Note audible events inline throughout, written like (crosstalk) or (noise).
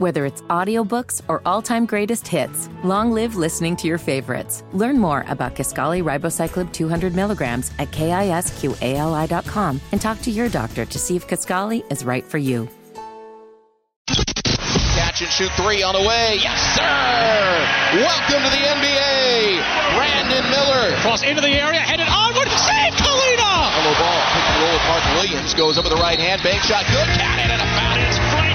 Whether it's audiobooks or all-time greatest hits, long live listening to your favorites. Learn more about Kisqali Ribociclib 200 milligrams at kisqali.com and talk to your doctor to see if Kisqali is right for you. Catch and shoot three on the way. Yes, sir! Welcome to the NBA. Brandon Miller. Cross into the area, headed onward. Save Kalina! Hello ball. Pick and roll with Mark Williams. Goes up with the right hand. Bank shot. Good. Count it and a foul. It's Frankie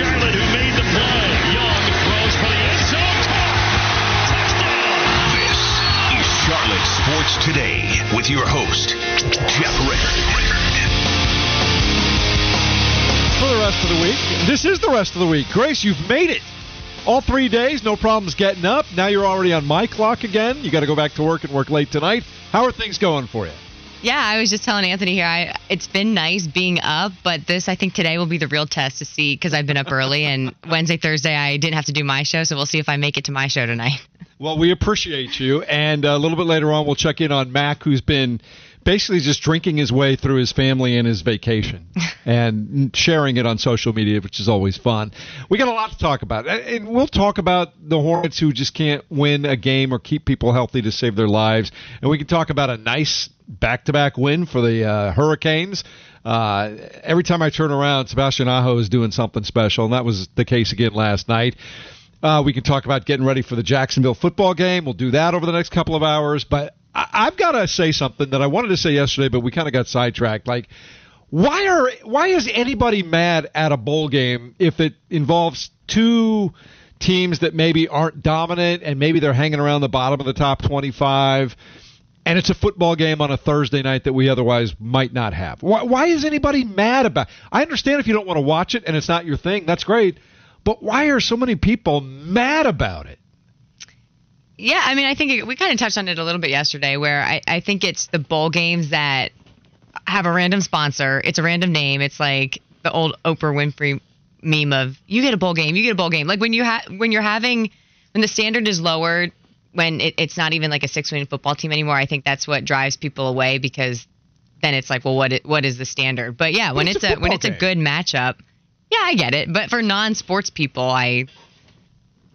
Charlotte who made the play. Young throws for the end zone. Touchdown! This is Charlotte Sports Today with your host, Jeff Rickard. for the rest of the week. This is the rest of the week. Grace, you've made it. All three days, no problems getting up. Now you're already on my clock again. You got to go back to work and work late tonight. How are things going for you? Yeah, I was just telling Anthony here. I it's been nice being up, but this I think today will be the real test to see because I've been up early and Wednesday, Thursday I didn't have to do my show, so we'll see if I make it to my show tonight. (laughs) Well, we appreciate you. And uh, a little bit later on, we'll check in on Mac, who's been basically just drinking his way through his family and his vacation (laughs) and sharing it on social media, which is always fun. We got a lot to talk about. And we'll talk about the Hornets who just can't win a game or keep people healthy to save their lives. And we can talk about a nice back to back win for the uh, Hurricanes. Uh, every time I turn around, Sebastian Aho is doing something special, and that was the case again last night. Uh, we can talk about getting ready for the Jacksonville football game. We'll do that over the next couple of hours. But I- I've got to say something that I wanted to say yesterday, but we kind of got sidetracked. Like, why are why is anybody mad at a bowl game if it involves two teams that maybe aren't dominant and maybe they're hanging around the bottom of the top 25 and it's a football game on a Thursday night that we otherwise might not have. Why, why is anybody mad about? I understand if you don't want to watch it and it's not your thing, that's great. But why are so many people mad about it? Yeah, I mean, I think it, we kind of touched on it a little bit yesterday, where I, I think it's the bowl games that have a random sponsor. It's a random name. It's like the old Oprah Winfrey meme of "you get a bowl game, you get a bowl game." Like when you ha- when you're having when the standard is lowered, when it, it's not even like a six win football team anymore. I think that's what drives people away because then it's like, well, what i- what is the standard? But yeah, when It's it's, a a, when it's a good matchup, yeah, I get it. But for non sports people, I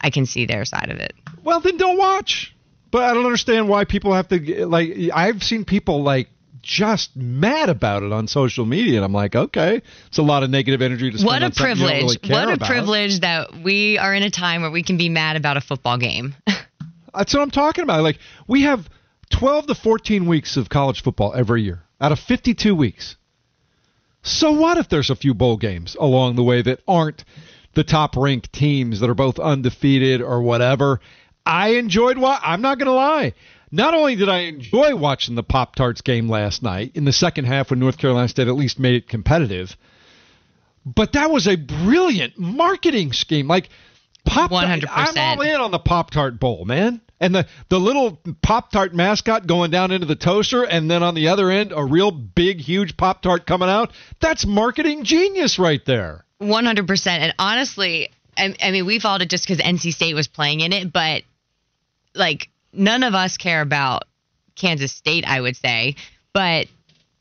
I can see their side of it. Well, then don't watch. But I don't understand why people have to like. I've seen people like just mad about it on social media, and I'm like, okay, it's a lot of negative energy to spend What a on something you don't privilege! really what a about. privilege that we are in a time where we can be mad about a football game. (laughs) That's what I'm talking about. Like we have 12 to 14 weeks of college football every year out of 52 weeks. So what if there's a few bowl games along the way that aren't the top ranked teams that are both undefeated or whatever? I enjoyed what I'm not going to lie. Not only did I enjoy watching the Pop Tarts game last night in the second half when North Carolina State at least made it competitive, but that was a brilliant marketing scheme. Like Pop 100%. I'm all in on the Pop Tart Bowl, man. And the, the little Pop Tart mascot going down into the toaster, and then on the other end, a real big, huge Pop Tart coming out. That's marketing genius right there. One hundred percent. And honestly, I, I mean, we followed it just because NC State was playing in it, but like none of us care about Kansas State, I would say. But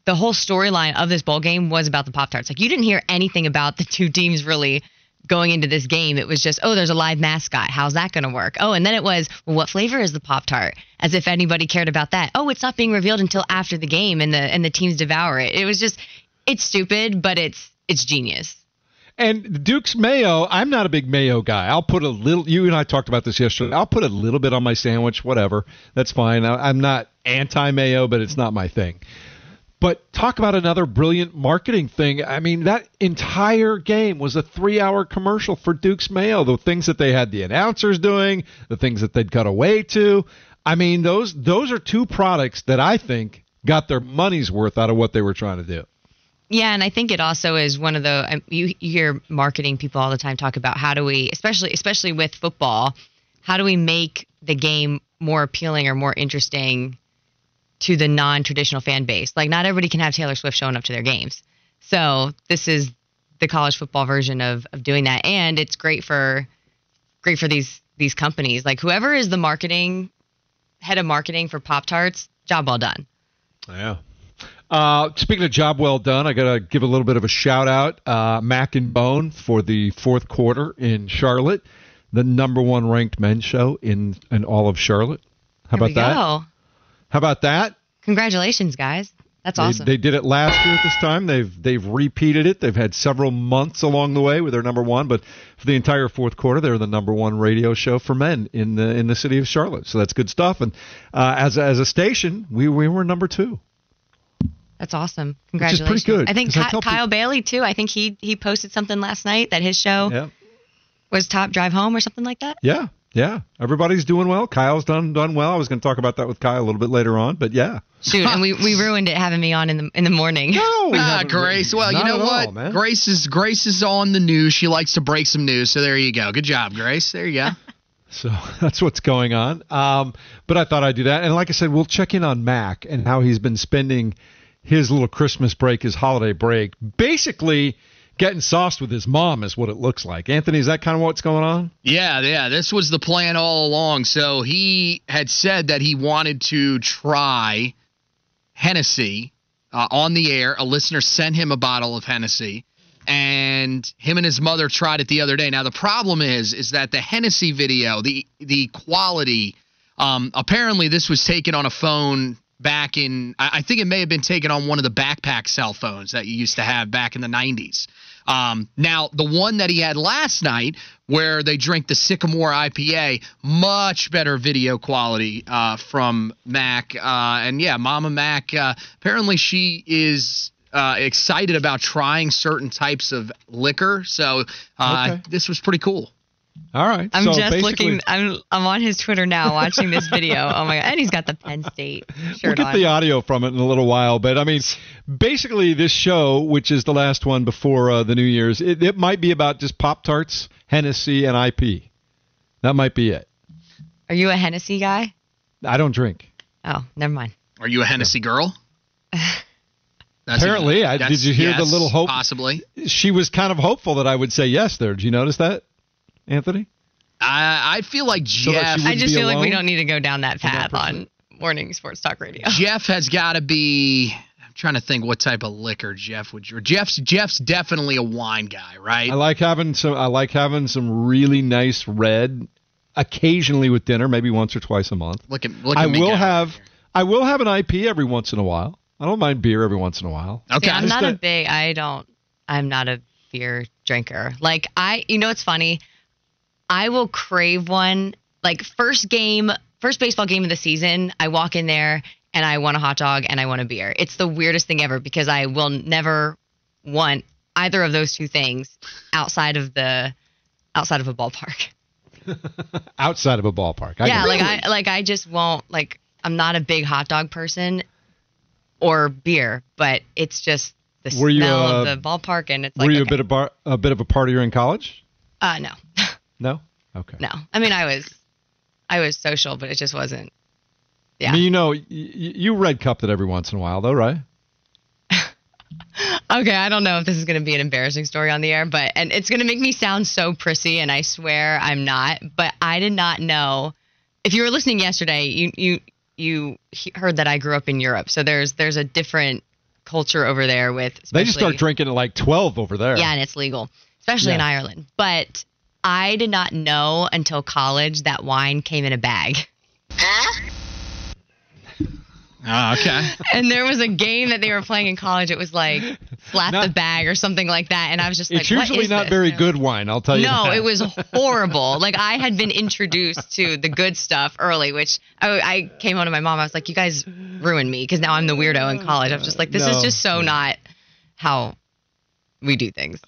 the whole storyline of this bowl game was about the Pop Tarts. Like you didn't hear anything about the two teams really going into this game. It was just, oh, there's a live mascot. How's that going to work? Oh, and then it was, well, what flavor is the Pop Tart? As if anybody cared about that. Oh, it's not being revealed until after the game, and the and the teams devour it. It was just, it's stupid, but it's it's genius. And Duke's mayo, I'm not a big mayo guy. I'll put a little. You and I talked about this yesterday. I'll put a little bit on my sandwich, whatever. That's fine. I, I'm not anti mayo, but it's not my thing. But talk about another brilliant marketing thing. I mean, that entire game was a three hour commercial for Duke's Mayo. The things that they had the announcers doing, the things that they'd cut away to. I mean, those those are two products that I think got their money's worth out of what they were trying to do. Yeah, and I think it also is one of the um, you, you hear marketing people all the time talk about how do we, especially especially with football, how do we make the game more appealing or more interesting to the non-traditional fan base? Like not everybody can have Taylor Swift showing up to their games. So this is the college football version of of doing that, and it's great for great for these these companies. Like whoever is the marketing head of marketing for Pop Tarts, job well done. Yeah. Uh, speaking of job well done, I got to give a little bit of a shout out. Uh, Mac and Bone for the fourth quarter in Charlotte, the number one ranked men's show in, in all of Charlotte. How about that? go. How about that? Congratulations, guys. That's awesome. they did it last year at this time. They've they've repeated it. They've had several months along the way with their number one, but for the entire fourth quarter, they're the number one radio show for men in the in the city of Charlotte. So that's good stuff. And uh, as a, as a station, we we were number two. That's awesome. is Congratulations. pretty good, I think I Kyle Bailey too. I think he he posted something last night that his show Yeah, was top drive home or something like that. yeah, yeah. Everybody's doing well. Kyle's done done well. I was going to talk about that with Kyle a little bit later on, but yeah. Shoot, and we, we ruined it having me on in the in the morning. No, (laughs) Ah, haven't- Grace. Well, you know what? all. Grace is Grace is on the news. She likes to break some news. So there you go. Good job, Grace. There you go. (laughs) So (laughs) that's what's going on. Um, but I thought I'd do that. And like I said, we'll check in on Mac and how he's been spending his little Christmas break, his holiday break, basically getting sauced with his mom, is what it looks like. Anthony, is that kind of what's going on? Yeah, yeah. This was the plan all along. So he had said that he wanted to try Hennessy uh, on the air. A listener sent him a bottle of Hennessy, and him and his mother tried it the other day. Now the problem is, is that the Hennessy video, the the quality. Um, apparently, this was taken on a phone back in. I I think it may have been taken on one of the backpack cell phones that you used to have back in the 90s. Um, now, the one that he had last night, where they drink the Sycamore IPA, much better video quality uh, from Mac. Uh, and yeah, Mama Mac, uh, apparently she is uh, excited about trying certain types of liquor. So uh, Okay. this was pretty cool. All right. I'm so just looking. I'm I'm on his Twitter now, watching this video. Oh my god! And he's got the Penn State We'll get on. the audio from it in a little while, but I mean, basically, this show, which is the last one before uh, the New Year's, it, it might be about just Pop Tarts, Hennessy, and IP. That might be it. Are you a Hennessy guy? I don't drink. Oh, never mind. Are you a Hennessy girl? (laughs) That's Apparently, I- did you hear the little hope- Possibly. She was kind of hopeful that I would say yes there. Did you notice that, Anthony? I I feel like Jeff. she I just be feel like we don't need to go down that path that on morning sports talk radio. (laughs) Jeff has got to be. I'm trying to think what type of liquor Jeff would drink. Jeff's Jeff's definitely a wine guy, right? I like having some. I like having some really nice red, occasionally with dinner, maybe once or twice a month. look at look at I me will go. have. I will have an IP every once in a while. I don't mind beer every once in a while. Okay. See, I'm not a that- big. I don't. I'm not a beer drinker. Like I, you know, it's funny. I will crave one. Like first game, first baseball game of the season. I walk in there and I want a hot dog and I want a beer. It's the weirdest thing ever because I will never want either of those two things outside of the outside of a ballpark. (laughs) Outside of a ballpark. I yeah, like it. I like I just won't like I'm not a big hot dog person or beer, but it's just the Were you, smell uh, of the ballpark and it's like Were you a bit of bar, a bit of a partier in college? uh no. No. Okay. no. I mean I was I was social, but it just wasn't yeah. I mean, you know, y- you red cupped it every once in a while, though, right? (laughs) Okay, I don't know if this is going to be an embarrassing story on the air, but and it's going to make me sound so prissy, and I swear I'm not. But I did not know. If you were listening yesterday, you you you heard that I grew up in Europe, so there's there's a different culture over there with. They just start drinking at like twelve over there. Yeah, and it's legal, especially in Ireland. But I did not know until college that wine came in a bag. Oh, okay. (laughs) And there was a game that they were playing in college. It was like slap Not- the bag or something like that. And I was just like, It's usually is not this? very And good wine, I'll tell you. No, that. it was horrible. like I had been introduced to the good stuff early, which I, I came home to my mom. I was like, "You guys ruined me," because now I'm the weirdo in college. I was just like, "This No. is just so not how we do things."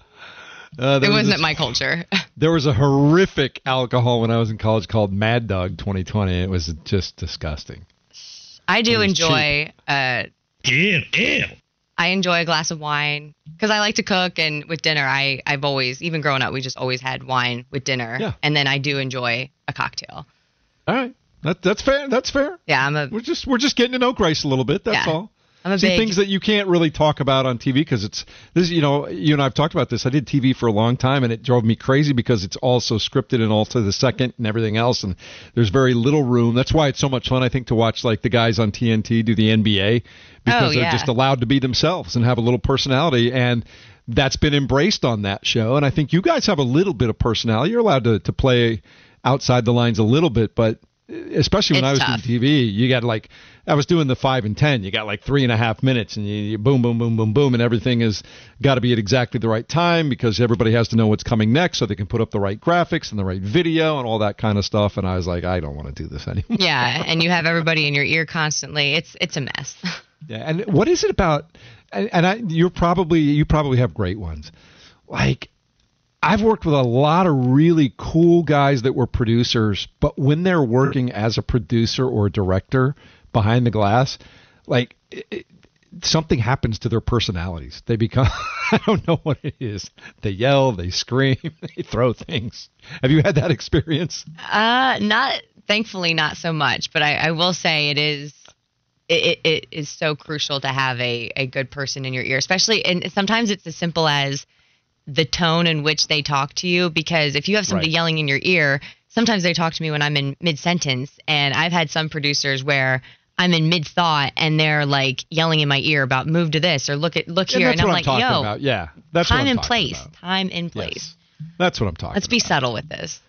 Uh, It was wasn't this- my culture. (laughs) There was a horrific alcohol when I was in college called Mad Dog 2020. It was just disgusting. I do enjoy. Uh, Ew, ew. I enjoy a glass of wine because I like to cook, and with dinner, I I've always, even growing up, we just always had wine with dinner. Yeah. And then I do enjoy a cocktail. All right, that, that's fair. That's fair. Yeah, I'm a We're just we're just getting to know Grace a little bit. That's Yeah. all. I'm see big- things that you can't really talk about on TV because it's this. You know, you and I've talked about this. I did TV for a long time, and it drove me crazy because it's all so scripted and all to the second and everything else, and there's very little room. That's why it's so much fun, I think, to watch like the guys on TNT do the NBA because Oh, they're just allowed to be themselves and have a little personality and. That's been embraced on that show, and I think you guys have a little bit of personality. You're allowed to, to play outside the lines a little bit, but especially when It's I was tough. doing TV, you got like I was doing the five and ten. You got like three and a half minutes, and you, you boom, boom, boom, boom, boom, and everything is got to be at exactly the right time because everybody has to know what's coming next, so they can put up the right graphics and the right video and all that kind of stuff. And I was like, I don't want to do this (laughs) anymore. Yeah, and you have everybody in your ear constantly. It's it's a mess. (laughs) Yeah, and what is it about? And, and I, you're probably you probably have great ones. Like I've worked with a lot of really cool guys that were producers, but when they're working as a producer or a director behind the glass, like it, it, something happens to their personalities. They become (laughs) I don't know what it is. They yell, they scream, (laughs) they throw things. Have you had that experience? Uh, not thankfully, not so much. But I, I will say it is. It, it, is so crucial to have a, a good person in your ear, especially, and sometimes it's as simple as the tone in which they talk to you. Because if you have somebody Right. yelling in your ear, sometimes they talk to me when I'm in mid sentence, and I've had some producers where I'm in mid thought and they're like yelling in my ear about move to this or look at look here, and I'm like, I'm yo, about. Yeah, that's time I'm and place, about. time and place. Yes. That's what I'm talking Let's be about. subtle with this.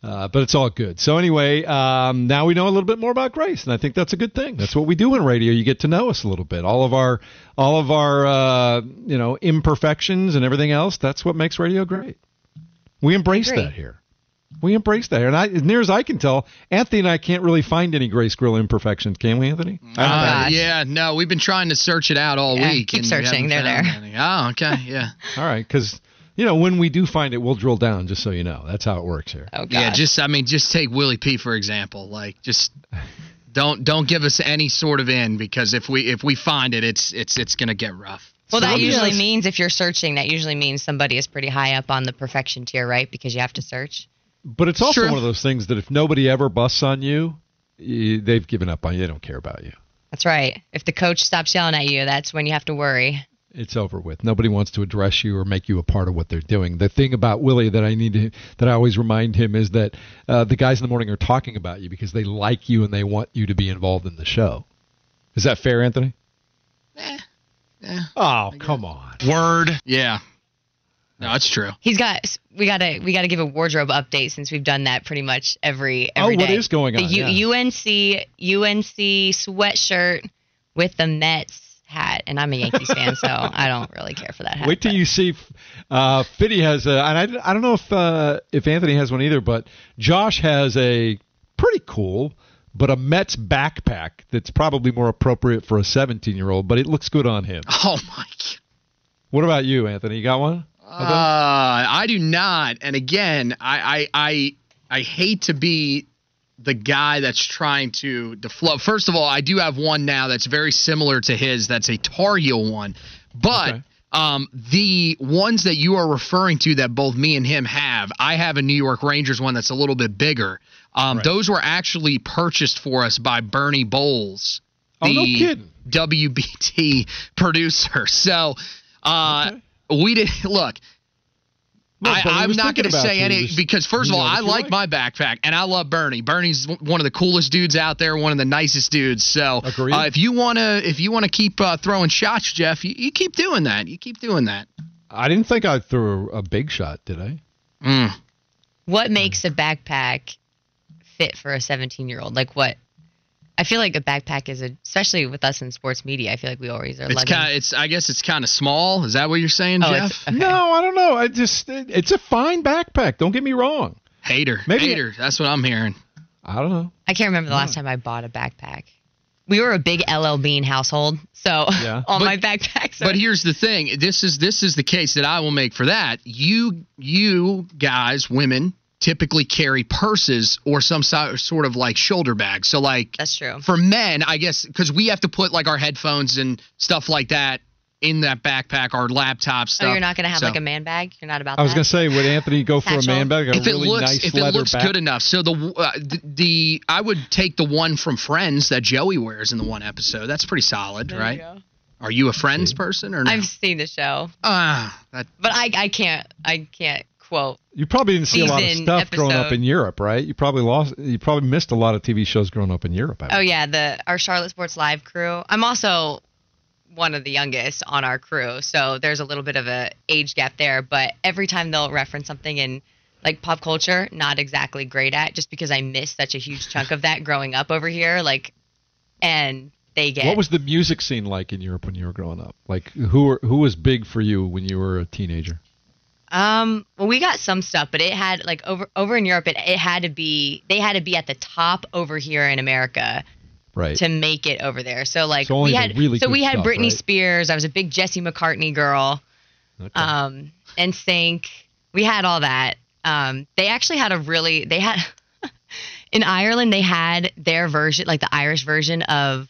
Uh, but it's all good. So anyway, um, now we know a little bit more about Grace, and I think that's a good thing. That's what we do in radio. You get to know us a little bit. All of our, all of our, uh, you know, imperfections and everything else. That's what makes radio great. We embrace agree. that here. We embrace that here, and I, as near as I can tell, Anthony and I can't really find any Grace Grill imperfections, can we, Anthony? I. Uh, yeah, no, we've been trying to search it out all Yeah, week. keep and searching. haven't They're found any. Oh, okay, yeah. (laughs) All right, because you know when we do find it, we'll drill down. Just so you know, that's how it works here. Oh, Yeah, just I mean, just take Willie P for example. Like, just (laughs) don't don't give us any sort of in because if we if we find it, it's it's it's gonna get rough. Well, that usually means if you're searching, that usually means somebody is pretty high up on the perfection tier, right? Because you have to search. But it's also True. one of those things that if nobody ever busts on you, you they've given up on you. They don't care about you. That's right. If the coach stops yelling at you, that's when you have to worry. It's over with. Nobody wants to address you or make you a part of what they're doing. The thing about Willie that I need to that I always remind him is that uh, the guys in the morning are talking about you because they like you and they want you to be involved in the show. Is that fair, Anthony? Eh, eh. Oh, come on. Word. Yeah. No, it's true. He's got. We gotta. We gotta give a wardrobe update since we've done that pretty much every Oh, every what day. is going on? The U- UNC UNC sweatshirt with the Mets hat, and I'm a Yankees fan, so I don't really care for that hat. Wait till but- you see. Uh, Fitty has a, and I, I don't know if uh, if Anthony has one either, but Josh has a pretty cool, but a Mets backpack that's probably more appropriate for a 17 year old, but it looks good on him. Oh my. God. What about you, Anthony? You got one? Uh, I do not. And again, I, I I I hate to be the guy that's trying to deflate. First of all, I do have one now that's very similar to his. That's a Tar Heel one, but. Okay. Um, the ones that you are referring to that both me and him have, I have a New York Rangers one that's a little bit bigger. Um, Right. Those were actually purchased for us by Bernie Bowles, Oh, the no kidding. WBT (laughs) producer. So, uh, we did (laughs) look. No, I, I'm not going to say you. any Just- because first of all, I what like my backpack and I love Bernie. Bernie's one of the coolest dudes out there, one of the nicest dudes. So uh, if you want to, if you want to keep uh, throwing shots, Jeff, you, you keep doing that. You keep doing that. I didn't think I threw a big shot, did I? Mm. What makes a backpack fit for a 17 year old? Like what? I feel like a backpack is a, especially with us in sports media. I feel like we always are. It's lugging- kind of, it's. I guess it's kind of small. Is that what you're saying, Oh, Jeff? Okay. No, I don't know. I just it, it's a fine backpack. Don't get me wrong. Hater, Maybe- hater. That's what I'm hearing. I don't know. I can't remember the last time I bought a backpack. We were a big LL Bean household, so Yeah. (laughs) all But- my backpacks. Are, But here's the thing. This is this is the case that I will make for that. You you guys, women, typically carry purses or some sort of like shoulder bag. So like that's true. for men, I guess because we have to put like our headphones and stuff like that in that backpack, our laptop stuff. Oh, you're not gonna have So- like a man bag. You're not about I was that. gonna say, would Anthony go for Satchel. a man bag? A if really it looks nice if it looks back? good enough. So the, uh, the the I would take the one from Friends that Joey wears in the one episode. That's pretty solid, There right? you go. Are you a Friends person or no? I've seen the show, Ah, that but I I can't I can't quote. You probably didn't see a lot of stuff growing up in Europe, right? You probably lost. You probably missed a lot of TV shows growing up in Europe. I Oh yeah, the our Charlotte Sports Live crew. I'm also one of the youngest on our crew, so there's a little bit of a age gap there. But every time they'll reference something in like pop culture, not exactly great at, just because I missed such a huge chunk of that growing up over here. Like, and they get What was the music scene like in Europe when you were growing up? Like who were, who was big for you when you were a teenager? Um, well, we got some stuff, but it had like over over in Europe, it, it had to be they had to be at the top over here in America Right. to make it over there. So like So we had really so we had stuff, Britney right? Spears. I was a big Jesse McCartney girl. Okay. Um, NSYNC. We had all that. Um, they actually had a really they had (laughs) in Ireland they had their version like the Irish version of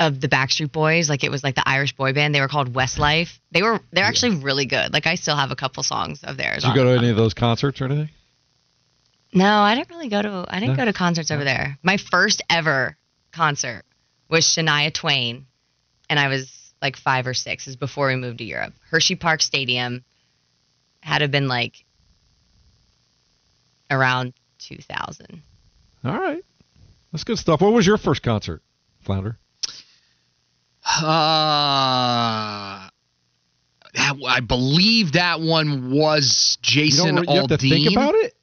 of the Backstreet Boys. Like it was like the Irish boy band. They were called Westlife. They were they're actually really good. Like I still have a couple songs of theirs. Did you go to any of those concerts or anything? no, I didn't really go to. I didn't No? go to concerts over there. My first ever concert was Shania Twain, and I was like five or six. Is before we moved to Europe. Hershey Park Stadium had to have been like around 2000. All right. That's good stuff. What was your first concert, Flounder? Uh that, I believe that one was Jason you don't you to think about it.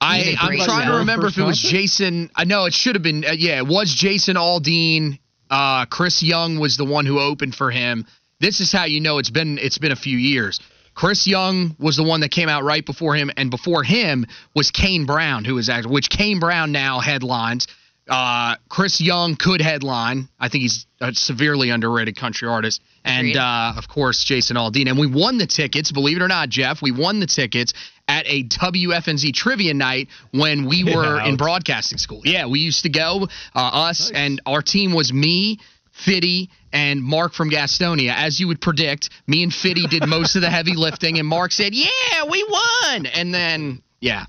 I, I'm trying to remember if it was concert? Jason. I know it should have been. Uh, yeah, it was Jason Aldean. Uh, Chris Young was the one who opened for him. This is how you know it's been. It's been a few years. Chris Young was the one that came out right before him, and before him was Kane Brown, who was actually which Kane Brown now headlines. Uh, Chris Young could headline. I think he's a severely underrated country artist. And uh, of course, Jason Aldean. And we won the tickets, believe it or not, Jeff. We won the tickets at a WFNZ trivia night when we were in broadcasting school. Yeah, we used to go, uh, us, and our team was me, Fitty, and Mark from Gastonia. As you would predict, me and Fitty did most of the heavy lifting, and Mark said, Yeah, we won. And then, yeah.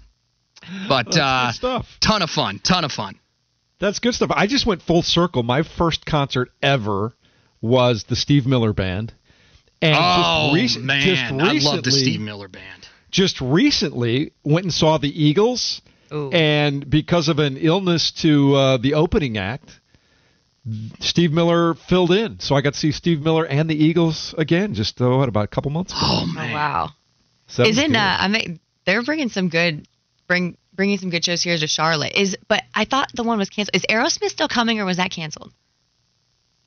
But uh, ton of fun, ton of fun. That's good stuff. I just went full circle. My first concert ever was the Steve Miller Band. And oh, just, rec- man. just I love the recently- Steve Miller Band. Just recently went and saw the Eagles. Ooh. And because of an illness to uh, the opening act, Steve Miller filled in. So I got to see Steve Miller and the Eagles again just, uh, what, about a couple months ago. Oh, Oh wow! So Isn't uh? I mean, they're bringing some good bring bringing some good shows here to Charlotte. Is but I thought the one was canceled. Is Aerosmith still coming or was that canceled?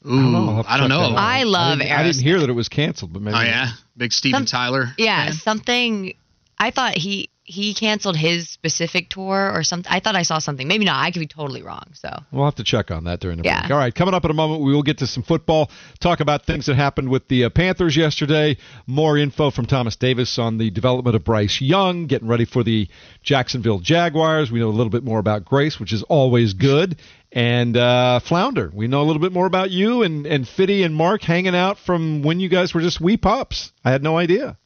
Ooh, I'll have to I don't know. I love I didn't, I didn't hear that it was canceled, but maybe. Oh, yeah? Big Steven Some- Tyler. Yeah, fan? something. I thought he he canceled his specific tour or something. I thought I saw something. Maybe not. I could be totally wrong. So We'll have to check on that during the Yeah. break. All right, coming up in a moment, we will get to some football, talk about things that happened with the uh, Panthers yesterday, more info from Thomas Davis on the development of Bryce Young, getting ready for the Jacksonville Jaguars. We know a little bit more about Grace, which is always good. And uh, Flounder, we know a little bit more about you and, and Fitty and Mark hanging out from when you guys were just wee pups. I had no idea.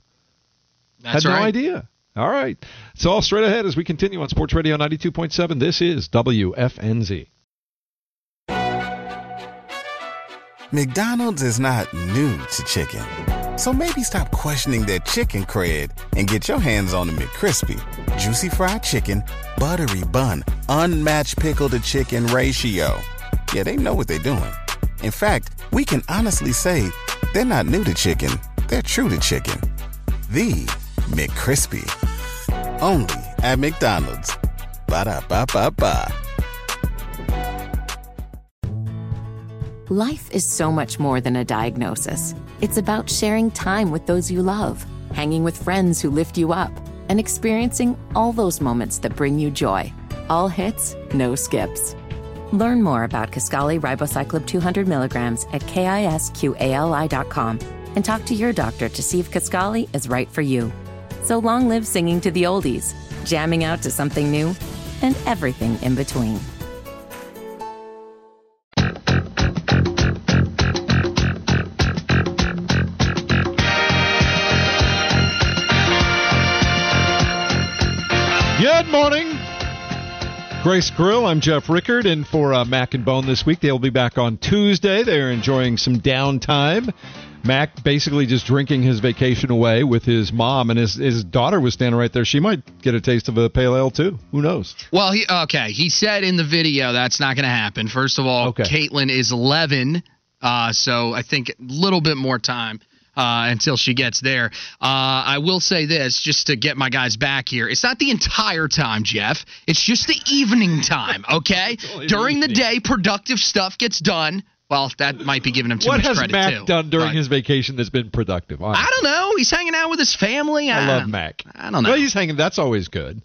That's had right. no idea. All right. It's all straight ahead as we continue on Sports Radio 92.7. This is WFNZ. McDonald's is not new to chicken. So maybe stop questioning their chicken cred and get your hands on the McCrispy. Juicy fried chicken, buttery bun, unmatched pickle to chicken ratio. Yeah, they know what they're doing. In fact, we can honestly say they're not new to chicken, they're true to chicken. The McCrispy. Only at McDonald's. Ba da ba ba ba. Life is so much more than a diagnosis. It's about sharing time with those you love, hanging with friends who lift you up, and experiencing all those moments that bring you joy. All hits, no skips. Learn more about Kisqali Ribociclib 200 milligrams at kisqali.com and talk to your doctor to see if Kisqali is right for you. So long live singing to the oldies, jamming out to something new, and everything in between. Good morning. Grace Grill, I'm Jeff Rickard, and for uh, Mac and Bone this week, they'll be back on Tuesday. They're enjoying some downtime. Mac basically just drinking his vacation away with his mom, and his, his daughter was standing right there. She might get a taste of a pale ale too. Who knows? Well, he okay. He said in the video that's not going to happen. First of all, Okay. Caitlin is 11, uh, so I think a little bit more time uh, until she gets there. Uh, I will say this, just to get my guys back here. It's not the entire time, Jeff. It's just the evening time. Okay, (laughs) during the day, productive stuff gets done. Well, that might be giving him too what much has credit Mac too. done during but- his vacation that's been productive? I don't know. He's hanging out with his family. I I love Mac. I don't know. Well, he's hanging. That's always good.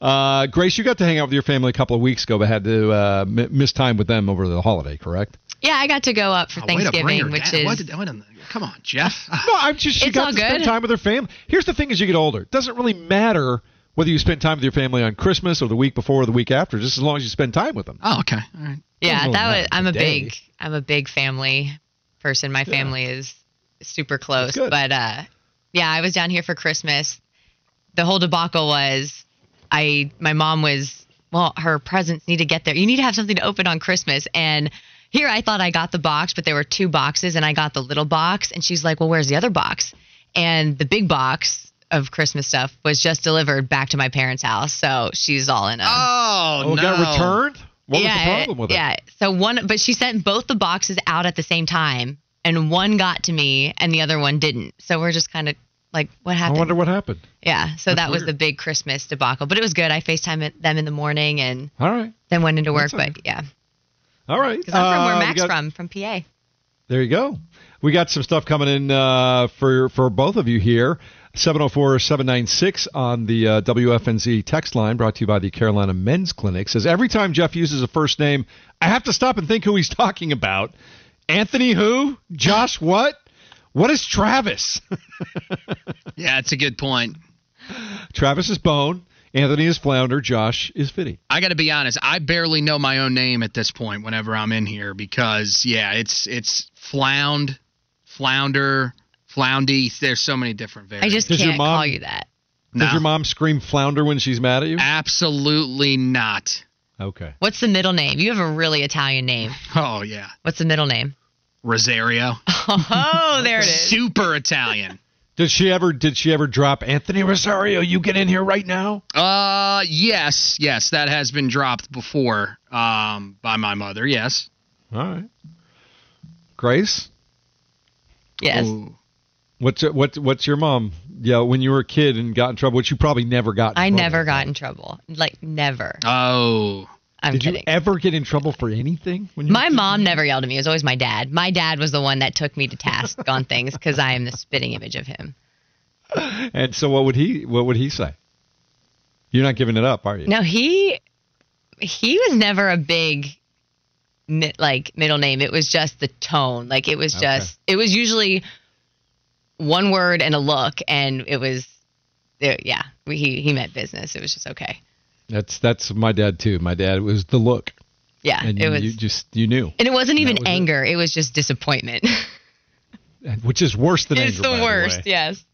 Uh, Grace, you got to hang out with your family a couple of weeks ago, but had to uh, m- miss time with them over the holiday, correct? Yeah, I got to go up for Oh, way to bring her Thanksgiving, which down. is What did- what in- come on, Jeff. No, I'm just she It's got all to spend time with her family. Here's the thing: as you get older, it doesn't really matter whether you spend time with your family on Christmas or the week before or the week after, just as long as you spend time with them. Oh, okay. All right. yeah, Doesn't that was. I'm a today. big I'm a big family person. My family is super close, but uh, yeah, I was down here for Christmas. The whole debacle was, I my mom was well, her presents need to get there. You need to have something to open on Christmas, and here I thought I got the box, but there were two boxes, and I got the little box, and she's like, well, where's the other box? And the big box of Christmas stuff was just delivered back to my parents' house, so she's all in a. Oh, Oh, no. got returned. What yeah, was the problem with it? Yeah. So one, but she sent both the boxes out at the same time, and one got to me, and the other one didn't. So we're just kind of like, what happened? I wonder what happened. yeah. So that was weird. the big Christmas debacle, but it was good. I Facetime them in the morning and All right, then went into work. That's all But yeah, all right. because I'm from Uh, where we Mac's got- from, from PA. There you go. We got some stuff coming in uh, for for both of you here. 704-796 on the uh, WFNZ text line brought to you by the Carolina Men's Clinic says every time Jeff uses a first name, I have to stop and think who he's (laughs) talking about. Anthony who? Josh what? What is Travis? (laughs) Yeah, it's a good point. Travis is Bone, Anthony is Flounder, Josh is Fitty. I got to be honest. I barely know my own name at this point. Whenever I'm in here, because yeah, it's it's flound, flounder, floundy. There's so many different variants. I variants. just Does your can't mom- call you that. no, Does your mom scream Flounder when she's mad at you? absolutely not. Okay. What's the middle name? You have a really Italian name. Oh yeah, What's the middle name? Rosario, (laughs) Oh, there it is. super Italian. (laughs) Did she ever did she ever drop Anthony Rosario, you get in here right now? Uh, yes, yes, that has been dropped before. Um, by my mother. Yes. All right. Grace? Yes. Ooh. What's what what's your mom? Yeah, when you were a kid and got in trouble, which you probably never got. in I trouble never got in trouble. Like never. Oh. I'm Did kidding. you ever get in trouble for anything? When you My a kid? mom never yelled at me. It was always my dad. My dad was the one that took me to task (laughs) on things because I am the spitting image of him. (laughs) And so, what would he what would he say? You're not giving it up, are you? No, he he was never a big like middle name. It was just the tone. Like it was Okay. just it was usually one word and a look, and it was it, yeah. He he meant business. It was just okay. That's that's my dad too. My dad was the look, Yeah, and it was. you just you knew, and it wasn't even was anger. It. was just disappointment. which is worse than it's anger. the by worst. way. yes.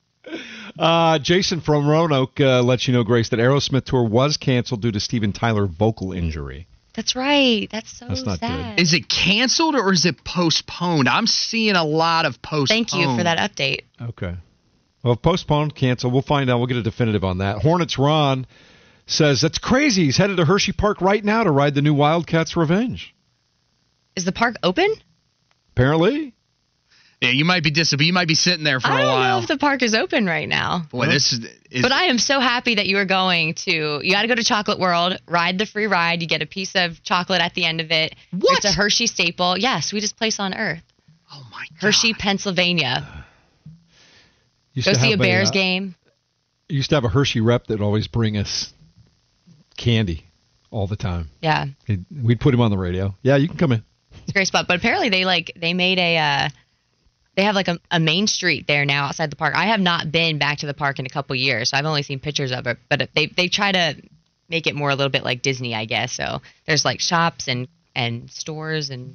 Uh, Jason from Roanoke uh, lets you know, Grace, that Aerosmith tour was canceled due to Steven Tyler vocal injury. That's right. That's so That's not good. sad. Is it canceled or is it postponed? I'm seeing a lot of postponed. Thank you for that update. Okay. Well, postponed, canceled. We'll find out. We'll get a definitive on that. Hornets Ron says that's crazy. He's headed to Hershey Park right now to ride the new Wildcats Revenge. Is the park open? Apparently. Yeah, you might be dis- You might be sitting there for I a don't while. know if the park is open right now. Boy, this is. is But I am so happy that you are going to. You got to go to Chocolate World, ride the free ride. You get a piece of chocolate at the end of it. What? It's a Hershey staple. Yes, Yeah, sweetest place on earth. oh my god. Hershey, Pennsylvania. Used Go see a Bears uh, game. Used to have a Hershey rep that would always bring us candy all the time. Yeah, He'd- We'd put him on the radio. Yeah, you can come in. it's a great spot. But apparently they like they made a. Uh, they have like a, a main street there now outside the park. I have not been back to the park in a couple years, so I've only seen pictures of it. But they they try to make it more a little bit like Disney, I guess. So there's like shops and and stores and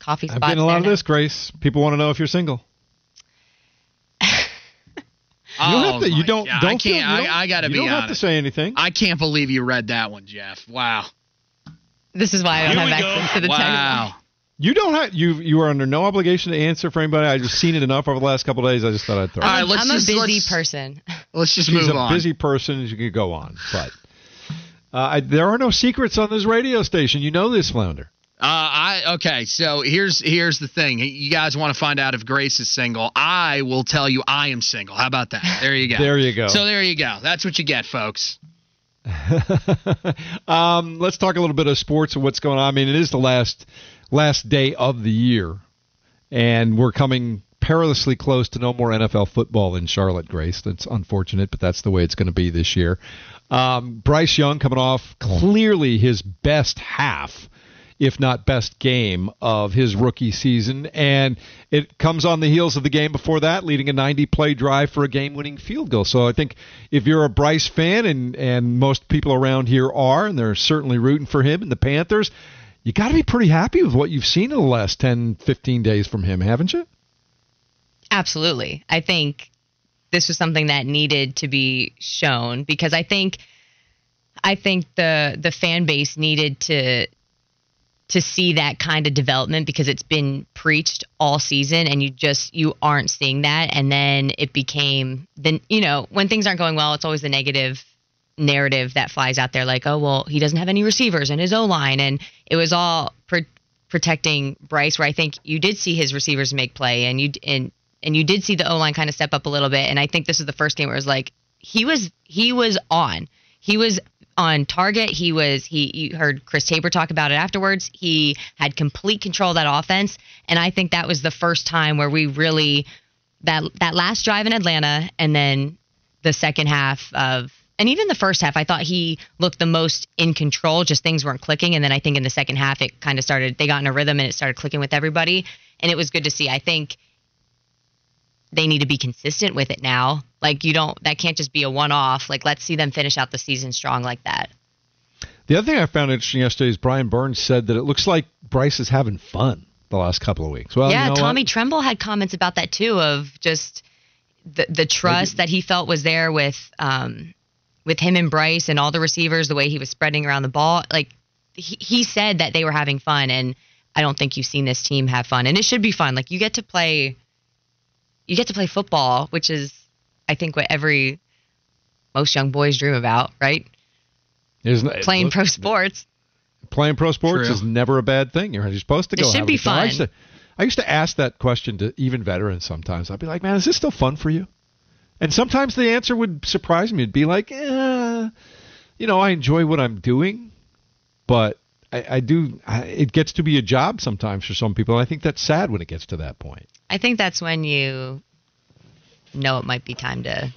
coffee spots. I'm spots. getting a lot of now. this, Grace. People want to know if you're single. (laughs) Oh, You don't have to. You don't. God. don't I feel- can't. you don't- I, I got to you be don't honest. have to say anything. I can't believe you read that one, Jeff. Wow. This is why I don't Here have access go. to the text. Wow. You don't have you you are under no obligation to answer for anybody. I just seen it enough over the last couple of days. I just thought I'd throw. All it. right, I'm, let's I'm a busy let's- person. Let's just She's move a on. busy person. You could go on, but uh, I, there are no secrets on this radio station. You know this, Flounder. Uh, I okay. So here's here's the thing. You guys want to find out if Grace is single? I will tell you I am single. How about that? There you go. There you go. So there you go. That's what you get, folks. (laughs) um, let's talk a little bit of sports and what's going on. I mean, it is the last last day of the year, and we're coming perilously close to no more NFL football in Charlotte. Grace, that's unfortunate, but that's the way it's going to be this year. Um, Bryce Young coming off clearly his best half. If not best game of his rookie season, and it comes on the heels of the game before that, leading a 90-play drive for a game-winning field goal. So I think if you're a Bryce fan, and and most people around here are, and they're certainly rooting for him and the Panthers, you got to be pretty happy with what you've seen in the last 10, 15 days from him, haven't you? Absolutely. I think this was something that needed to be shown because I think I think the the fan base needed to to see that kind of development because it's been preached all season and you just you aren't seeing that and then it became then you know when things aren't going well it's always the negative narrative that flies out there like oh well he doesn't have any receivers in his O line and it was all pr- protecting Bryce where I think you did see his receivers make play and you and and you did see the O line kind of step up a little bit and I think this is the first game where it was like he was he was on he was on target. He was he you heard Chris Tabor talk about it afterwards. He had complete control of that offense, and I think that was the first time where we really that that last drive in Atlanta, and then the second half of and even the first half, I thought he looked the most in control. Just things weren't clicking, and then I think in the second half it kind of started. They got in a rhythm and it started clicking with everybody, and it was good to see. I think they need to be consistent with it now. Like you don't that can't just be a one off. Like let's see them finish out the season strong like that. The other thing I found interesting yesterday is Brian Burns said that it looks like Bryce is having fun the last couple of weeks. Well, yeah, you know Tommy what? Tremble had comments about that too of just the the trust that he felt was there with um with him and Bryce and all the receivers, the way he was spreading around the ball. Like he, he said that they were having fun and I don't think you've seen this team have fun. And it should be fun. Like you get to play you get to play football, which is I think what every most young boys dream about, right? Isn't it- Playing look, pro sports. Playing pro sports True. is never a bad thing. You're you're supposed to It go. should have a be good time. I fun. used, to, I used to ask that question to even veterans sometimes. I'd be like, "Man, is this still fun for you?" And sometimes the answer would surprise me. It'd be like, eh, "You know, I enjoy what I'm doing, but I, I do. I, it gets to be a job sometimes for some people. And I think that's sad when it gets to that point." I think that's when you know it might be time to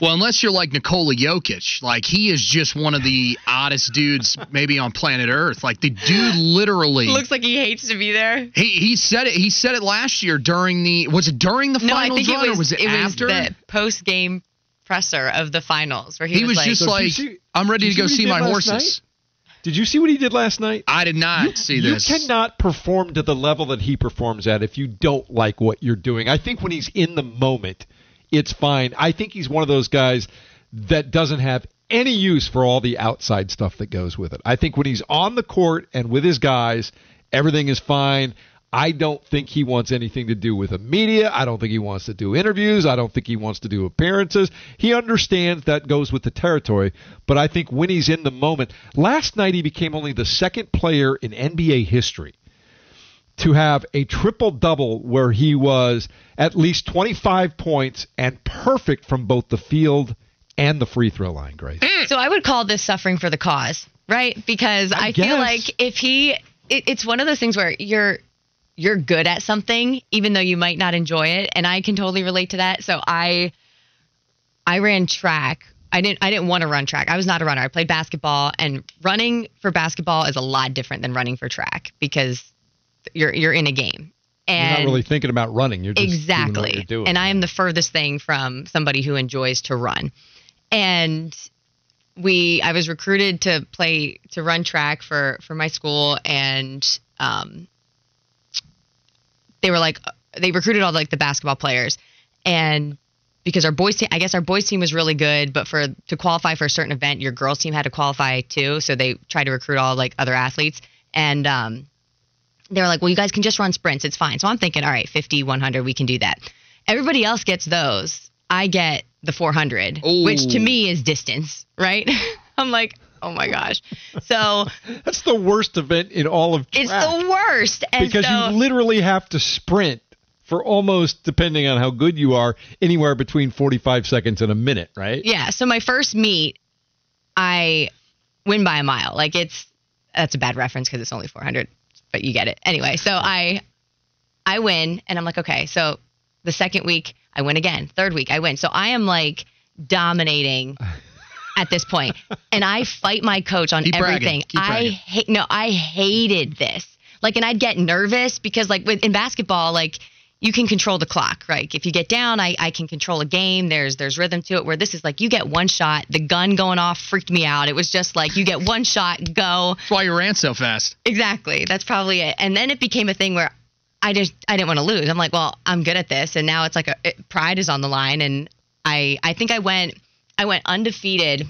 Well, unless you're like Nikola Jokic, like he is just one of the oddest dudes maybe on planet Earth. Like the dude literally Looks like he hates to be there. he he said it he said it last year during the was it during the No, I finals think run it was, or was it, after? was the post game presser of the finals where he, he was like, just So like see- I'm ready to go see see what he my did last horses. Did you see what he did last night? I did not you, see this. you cannot perform to the level that he performs at if you don't like what you're doing. I think when he's in the moment, it's fine. I think he's one of those guys that doesn't have any use for all the outside stuff that goes with it. I think when he's on the court and with his guys, everything is fine. I don't think he wants anything to do with the media. I don't think he wants to do interviews. I don't think he wants to do appearances. He understands that goes with the territory, but I think when he's in the moment, last night he became only the second player in NBA history to have a triple double where he was at least 25 points and perfect from both the field and the free throw line, Grace. Mm. So I would call this suffering for the cause, right? Because I, feel like if he, it, it's one of those things where you're you're good at something even though you might not enjoy it, and I can totally relate to that. So I I ran track. I didn't I didn't want to run track. I was not a runner. I played basketball, and running for basketball is a lot different than running for track because you're you're in a game. And You're not really thinking about running. You're just doing what exactly. and i am the furthest thing from somebody who enjoys to run. And we i was recruited to play to run track for for my school. And um they were like they recruited all like the basketball players. And because our boys team i guess our boys team was really good but for to qualify for a certain event your girls team had to qualify too. So they tried to recruit all like other athletes. And um, they were like, well, you guys can just run sprints. It's fine. So I'm thinking, all right, 50, 100, we can do that. Everybody else gets those. I get the 400, which to me is distance, right? (laughs) I'm like, oh my gosh. So (laughs) That's the worst event in all of track. it's the worst. And because so, you literally have to sprint for almost, depending on how good you are, anywhere between 45 seconds and a minute, right? Yeah. So my first meet, I win by a mile. Like it's that's a bad reference because it's only 400, but you get it anyway. So I I win, and I'm like, okay. So the second week, I win again. Third week, I win. So I am like dominating (laughs) at this point, and I fight my coach on Keep everything. I hate no, I hated this. Like, and I'd get nervous because like with in basketball, like you can control the clock, right? If you get down, I, I can control a game. There's there's rhythm to it. Where this is like you get one shot, the gun going off freaked me out. It was just like you get one shot, go. That's why you ran so fast. Exactly. That's probably it. And then it became a thing where I just I didn't want to lose. I'm like, well, I'm good at this, and now it's like a, it, pride is on the line, and I I think I went I went undefeated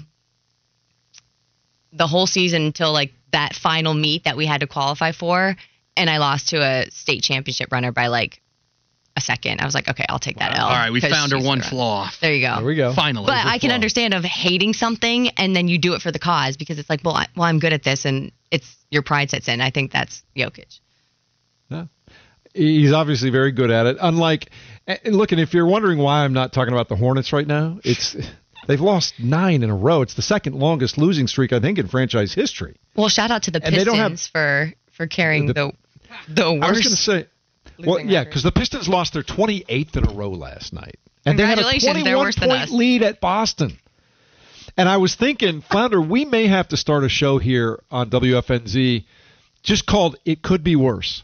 the whole season until like that final meet that we had to qualify for, and I lost to a state championship runner by like a second. I was like, okay, I'll take that L. All right, we found her one the- flaw. There you go. There we go. Finally. But I can flaw. understand of hating something and then you do it for the cause because it's like, well, I, well, I'm good at this, and it's your pride sets in. I think that's Jokic. No. He's obviously very good at it. Unlike, and look, and if you're wondering why I'm not talking about the Hornets right now, it's (laughs) they've lost nine in a row. It's the second longest losing streak I think in franchise history. Well, shout out to the And they Pistons have- for for carrying the The- the, I was worst. going to say, well, yeah, because the Pistons lost their 28th in a row last night, and they had a 21 point lead at Boston. And I was thinking, Flounder, we may have to start a show here on WFNZ, just called "It Could Be Worse."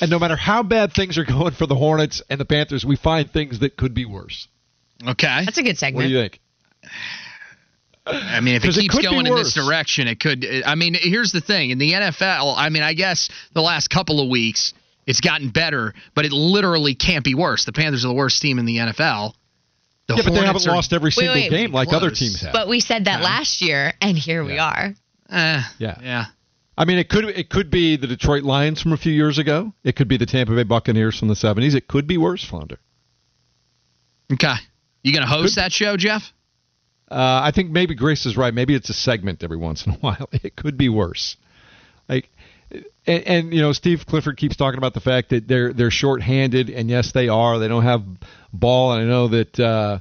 And no matter how bad things are (laughs) going for the Hornets and the Panthers, we find things that could be worse. Okay. that's a good segment. What do you think? I mean, if it keeps could be going in this direction, it could. I mean, here's the thing: in the NFL, I mean, I guess the last couple of weeks it's gotten better, but it literally can't be worse. The Panthers are the worst team in the NFL. The Yeah, but they haven't are, lost every single wait, game like other teams have. But we said that last year, and here we are. Eh, Yeah. yeah. I mean, it could it could be the Detroit Lions from a few years ago. It could be the Tampa Bay Buccaneers from the '70s. It could be worse, Flounder. Okay. You gonna host Could- that show, Jeff? Uh, I think maybe Grace is right. Maybe it's a segment every once in a (laughs) while. It could be worse. And, and you know, Steve Clifford keeps talking about the fact that they're they're shorthanded, and yes, they are. They don't have ball, and I know that uh,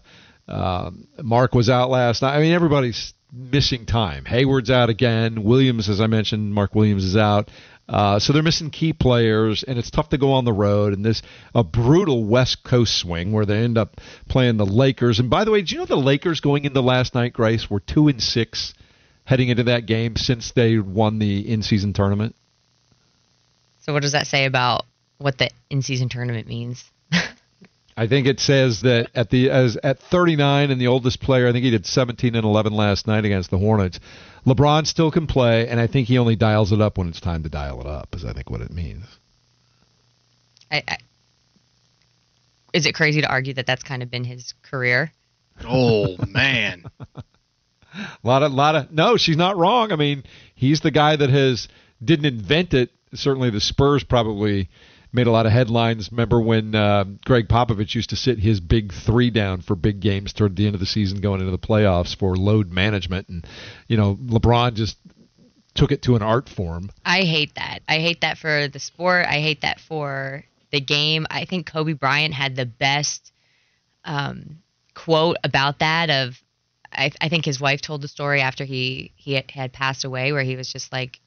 uh, Mark was out last night. I mean, everybody's missing time. Hayward's out again. Williams, as I mentioned, Mark Williams is out. Uh, so they're missing key players, and it's tough to go on the road. And this a brutal West Coast swing where they end up playing the Lakers. And by the way, do you know the Lakers going into last night, Grace, were two and six heading into that game since they won the in-season tournament. So what does that say about what the in-season tournament means? (laughs) I think it says that at the as at 39 and the oldest player, I think he did 17 and 11 last night against the Hornets. LeBron still can play, and I think he only dials it up when it's time to dial it up. Is I think what it means. I, I, is it crazy to argue that that's kind of been his career? Oh (laughs) man. A lot of lot of no, she's not wrong. I mean, he's the guy that has didn't invent it. Certainly, the Spurs probably made a lot of headlines. Remember when uh, Gregg Popovich used to sit his big three down for big games toward the end of the season, going into the playoffs for load management, and you know LeBron just took it to an art form. I hate that. I hate that for the sport. I hate that for the game. I think Kobe Bryant had the best um, quote about that. Of I, I think his wife told the story after he he had, passed away, where he was just like,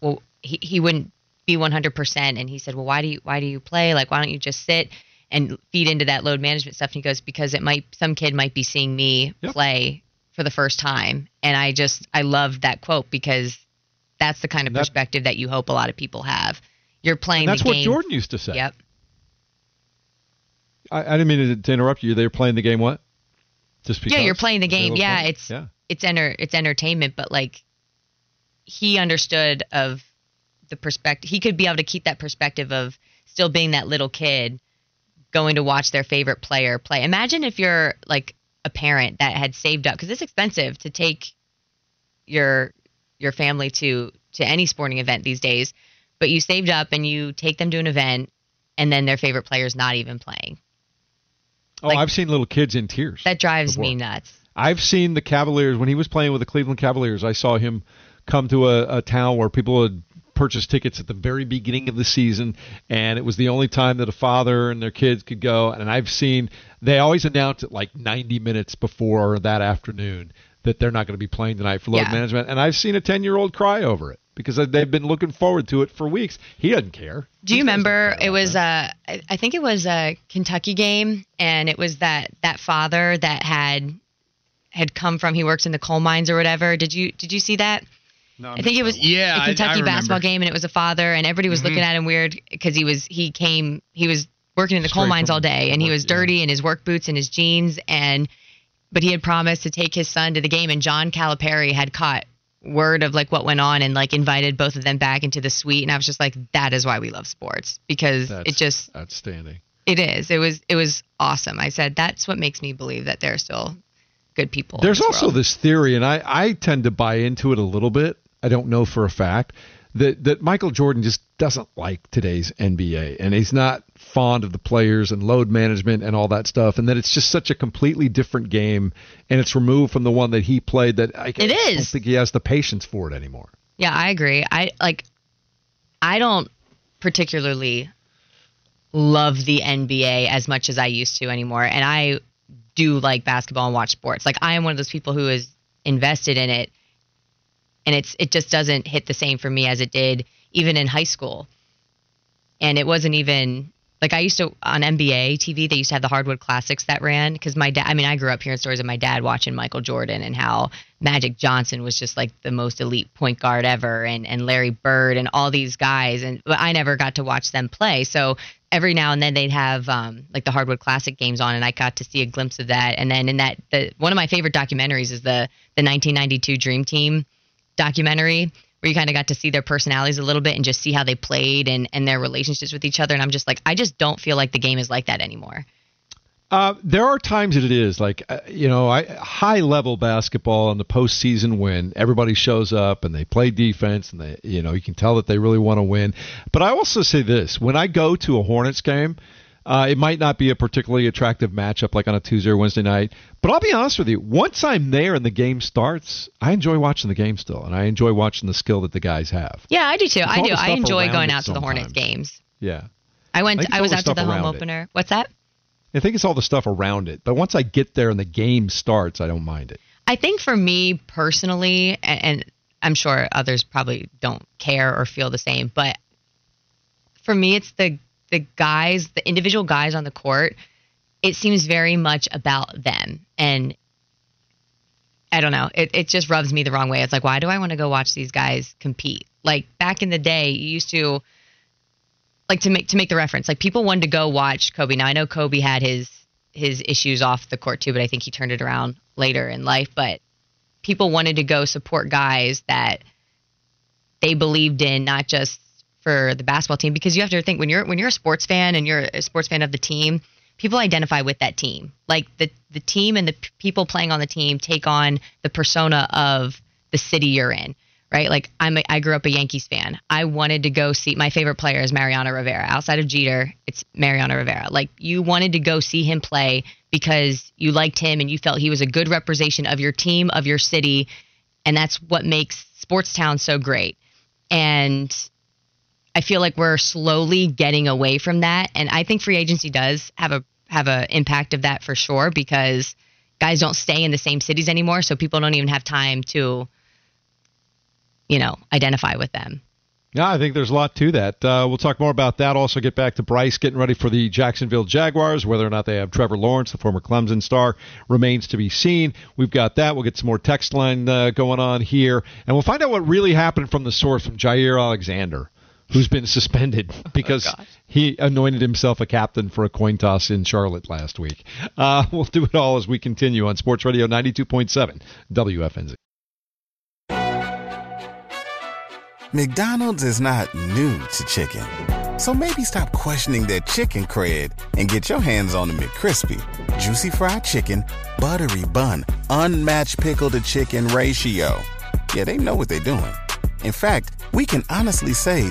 well, he he wouldn't be 100%, and he said, well, why do you why do you play? Like, why don't you just sit? And feed into that load management stuff. And he goes, because it might some kid might be seeing me Yep. play for the first time, and I just I loved that quote because that's the kind of that- perspective that you hope a lot of people have. You're playing that's what. Jordan used to say. Yep. I, I didn't mean to, to interrupt you. They were playing the game. What? Just because? Yeah, you're playing the game. Yeah, it's yeah. it's enter it's entertainment, but like he understood of the perspective. He could be able to keep that perspective of still being that little kid going to watch their favorite player play. Imagine if you're like a parent that had saved up because it's expensive to take your your family to to any sporting event these days. but you saved up and you take them to an event, and then their favorite player's not even playing. Oh, Like- I've seen little kids in tears. That drives me nuts. I've seen the Cavaliers when he was playing with the Cleveland Cavaliers. I saw him come to a, a town where people had purchased tickets at the very beginning of the season, and it was the only time that a father and their kids could go. And I've seen they always announce it like 90 minutes before that afternoon that they're not going to be playing tonight for load Yeah. management. And I've seen a 10 year old cry over it because they've been looking forward to it for weeks. He doesn't care. Do you remember it was uh, I I think it was a Kentucky game and it was that that father that had had come from he works in the coal mines or whatever. Did you did you see that? I think it was Yeah, I- a Kentucky I basketball game and it was a father and everybody was looking mm-hmm. at him weird because he was he came he was working in the coal mines all day and he was yeah. dirty in his work boots and his jeans and but he had promised to take his son to the game and John Calipari had caught word of like what went on and like invited both of them back into the suite and I was just like that is why we love sports because That's it just outstanding. it is it was it was awesome I said that's what makes me believe that there are still good people There's this also world. this theory, and I, I tend to buy into it a little bit. I don't know for a fact that that Michael Jordan just doesn't like today's NBA, and he's not fond of the players and load management and all that stuff, and that it's just such a completely different game, and it's removed from the one that he played. That I, I don't is. think he has the patience for it anymore. Yeah, I agree. I like I don't particularly love the NBA as much as I used to anymore. And I do like basketball and watch sports. Like I am one of those people who is invested in it and it's it just doesn't hit the same for me as it did even in high school. And it wasn't even like I used to on NBA TV. They used to have the Hardwood Classics that ran because my dad. I mean, I grew up hearing stories of my dad watching Michael Jordan and how Magic Johnson was just like the most elite point guard ever, and and Larry Bird and all these guys. And but I never got to watch them play. So every now and then they'd have um, like the Hardwood Classic games on, and I got to see a glimpse of that. And then in that, the one of my favorite documentaries is the the 1992 Dream Team documentary where you kind of got to see their personalities a little bit and just see how they played and, and their relationships with each other. And I'm just like, I just don't feel like the game is like that anymore. Uh, there are times that it is like uh, you know, I, high level basketball in the postseason when everybody shows up and they play defense and they, you know, you can tell that they really want to win. But I also say this: when I go to a Hornets game, uh, it might not be a particularly attractive matchup like on a Tuesday or Wednesday night. But I'll be honest with you: once I'm there and the game starts, I enjoy watching the game still, and I enjoy watching the skill that the guys have. Yeah, I do too. I do. I enjoy going out to the Hornets games. Yeah. I went. I I, was out to the home around it. opener. What's that? I think it's all the stuff around it. But once I get there and the game starts, I don't mind it. I think for me personally, and I'm sure others probably don't care or feel the same, but for me, it's the the guys, the individual guys on the court. It seems very much about them, and I don't know. It it just rubs me the wrong way. It's like, why do I want to go watch these guys compete? Like back in the day, you used to like to make to make the reference. Like people wanted to go watch Kobe. Now I know Kobe had his his issues off the court too, but I think he turned it around later in life. But people wanted to go support guys that they believed in, not just for the basketball team. Because you have to think when you're when you're a sports fan and you're a sports fan of the team, people identify with that team. Like the the team and the p- people playing on the team take on the persona of the city you're in. Right, like I'm. A, I grew up a Yankees fan. I wanted to go see my favorite player is Mariano Rivera. Outside of Jeter, it's Mariano Rivera. Like you wanted to go see him play because you liked him and you felt he was a good representation of your team, of your city, and that's what makes sports town so great. And I feel like we're slowly getting away from that, and I think free agency does have a have a impact of that for sure because guys don't stay in the same cities anymore, so people don't even have time to, you know, identify with them. Yeah, I think there's a lot to that. Uh, we'll talk more about that. Also, get back to Bryce getting ready for the Jacksonville Jaguars. Whether or not they have Trevor Lawrence, the former Clemson star, remains to be seen. We've got that. We'll get some more text line uh, going on here, and we'll find out what really happened from the source from Jaire Alexander, who's been suspended (laughs) because he anointed himself a captain for a coin toss in Charlotte last week. Uh, (laughs) we'll do it all as we continue on Sports Radio 92.7 WFNZ. McDonald's is not new to chicken. So maybe stop questioning their chicken cred and get your hands on the McCrispy. Juicy fried chicken, buttery bun, unmatched pickle to chicken ratio. Yeah, they know what they're doing. In fact, we can honestly say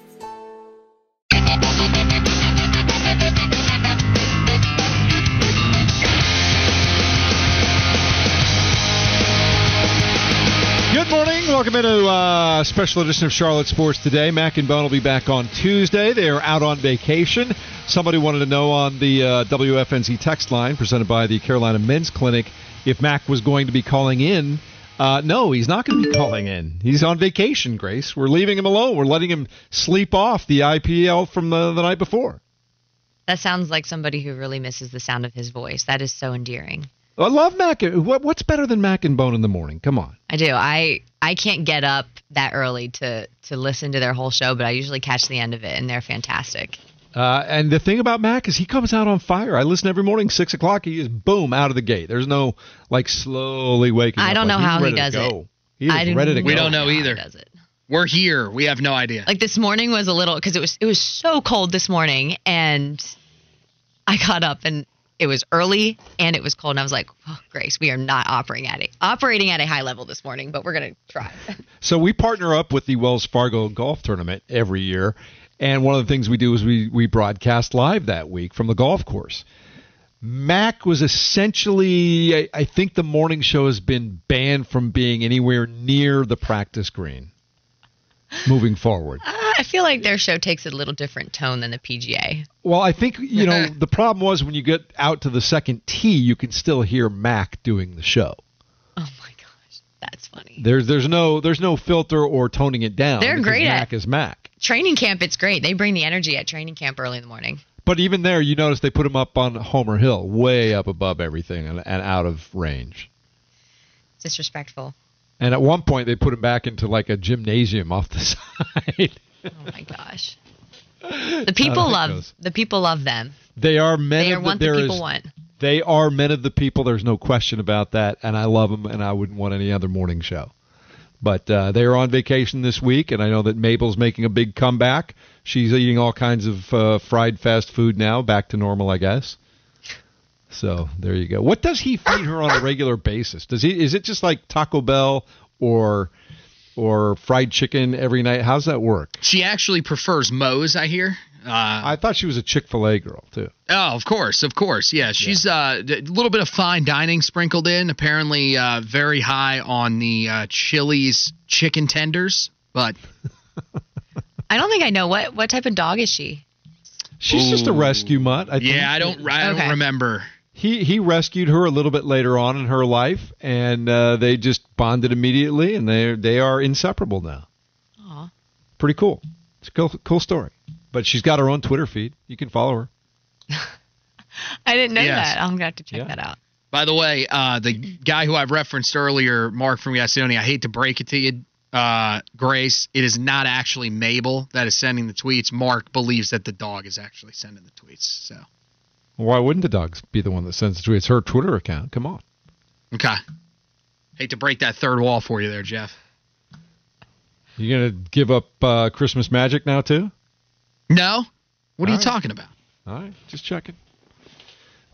Welcome into uh, a special edition of Charlotte Sports Today. Mac and Bone will be back on Tuesday. They are out on vacation. Somebody wanted to know on the uh, WFNZ text line presented by the Carolina Men's Clinic if Mac was going to be calling in. Uh, no, he's not going to be calling in. He's on vacation, Grace. We're leaving him alone. We're letting him sleep off the IPL from the, the night before. That sounds like somebody who really misses the sound of his voice. That is so endearing. I love Mac. What, what's better than Mac and Bone in the morning? Come on. I do. I I can't get up that early to to listen to their whole show, but I usually catch the end of it, and they're fantastic. Uh, and the thing about Mac is he comes out on fire. I listen every morning, six o'clock. He is boom out of the gate. There's no like slowly waking. Up. I don't Like, know he's how he ready to does go. it. He is I do ready to go. We don't know either. does it. We're here. We have no idea. Like this morning was a little because it was it was so cold this morning, and I got up and it was early and it was cold, and I was like, oh, Grace, we are not operating at a operating at a high level this morning, but we're gonna try. (laughs) So we partner up with the Wells Fargo Golf Tournament every year, and one of the things we do is we we broadcast live that week from the golf course. Mac was essentially, I, I think the morning show has been banned from being anywhere near the practice green. Moving forward. (laughs) Uh, I feel like their show takes a little different tone than the PGA. Well, I think you know (laughs) the problem was when you get out to the second tee, you can still hear Mac doing the show. Oh my gosh, that's funny. There's there's no there's no filter or toning it down. They're great at- Mac is Mac. Training camp, it's great. They bring the energy at training camp early in the morning. But even there, you notice they put him up on Homer Hill, way up above everything and, and out of range. Disrespectful. And at one point, they put him back into like a gymnasium off the (laughs) side. Oh my gosh. The people (laughs) love the people love them. they are men. They are of what the, the people is- want. They are men of the people. There's no question about that, and I love them, and I wouldn't want any other morning show. But uh, they are on vacation this week, and I know that Mabel's making a big comeback. She's eating all kinds of uh, fried fast food now, back to normal, I guess. So there you go. What does he feed her on a regular basis? Does he? Is it just like Taco Bell or or fried chicken every night? How's that work? She actually prefers Moe's, I hear. Uh, I thought she was a Chick Fil A girl too. oh, of course, of course. Yeah, she's uh, a little bit of fine dining sprinkled in. Apparently, uh, very high on the uh, Chili's chicken tenders. But (laughs) I don't think I know what what type of dog is she. She's just a rescue mutt. I think. yeah, I don't, I don't Okay. remember. He he rescued her a little bit later on in her life, and uh, they just bonded immediately, and they they are inseparable now. Aw. Pretty cool. It's a cool cool story. But she's got her own Twitter feed. You can follow her. (laughs) I didn't know Yes. that. I'm gonna have to check Yeah. that out. By the way, uh, the guy who I've referenced earlier, Mark from Gastonia, I hate to break it to you, uh, Grace, it is not actually Mabel that is sending the tweets. Mark believes that the dog is actually sending the tweets. So, Why wouldn't the dogs be the one that sends it to you? It's her Twitter account. Come on. okay. Hate to break that third wall for you there, Jeff. You gonna give up uh, Christmas magic now too? No? What are All you right. talking about? All right, just checking.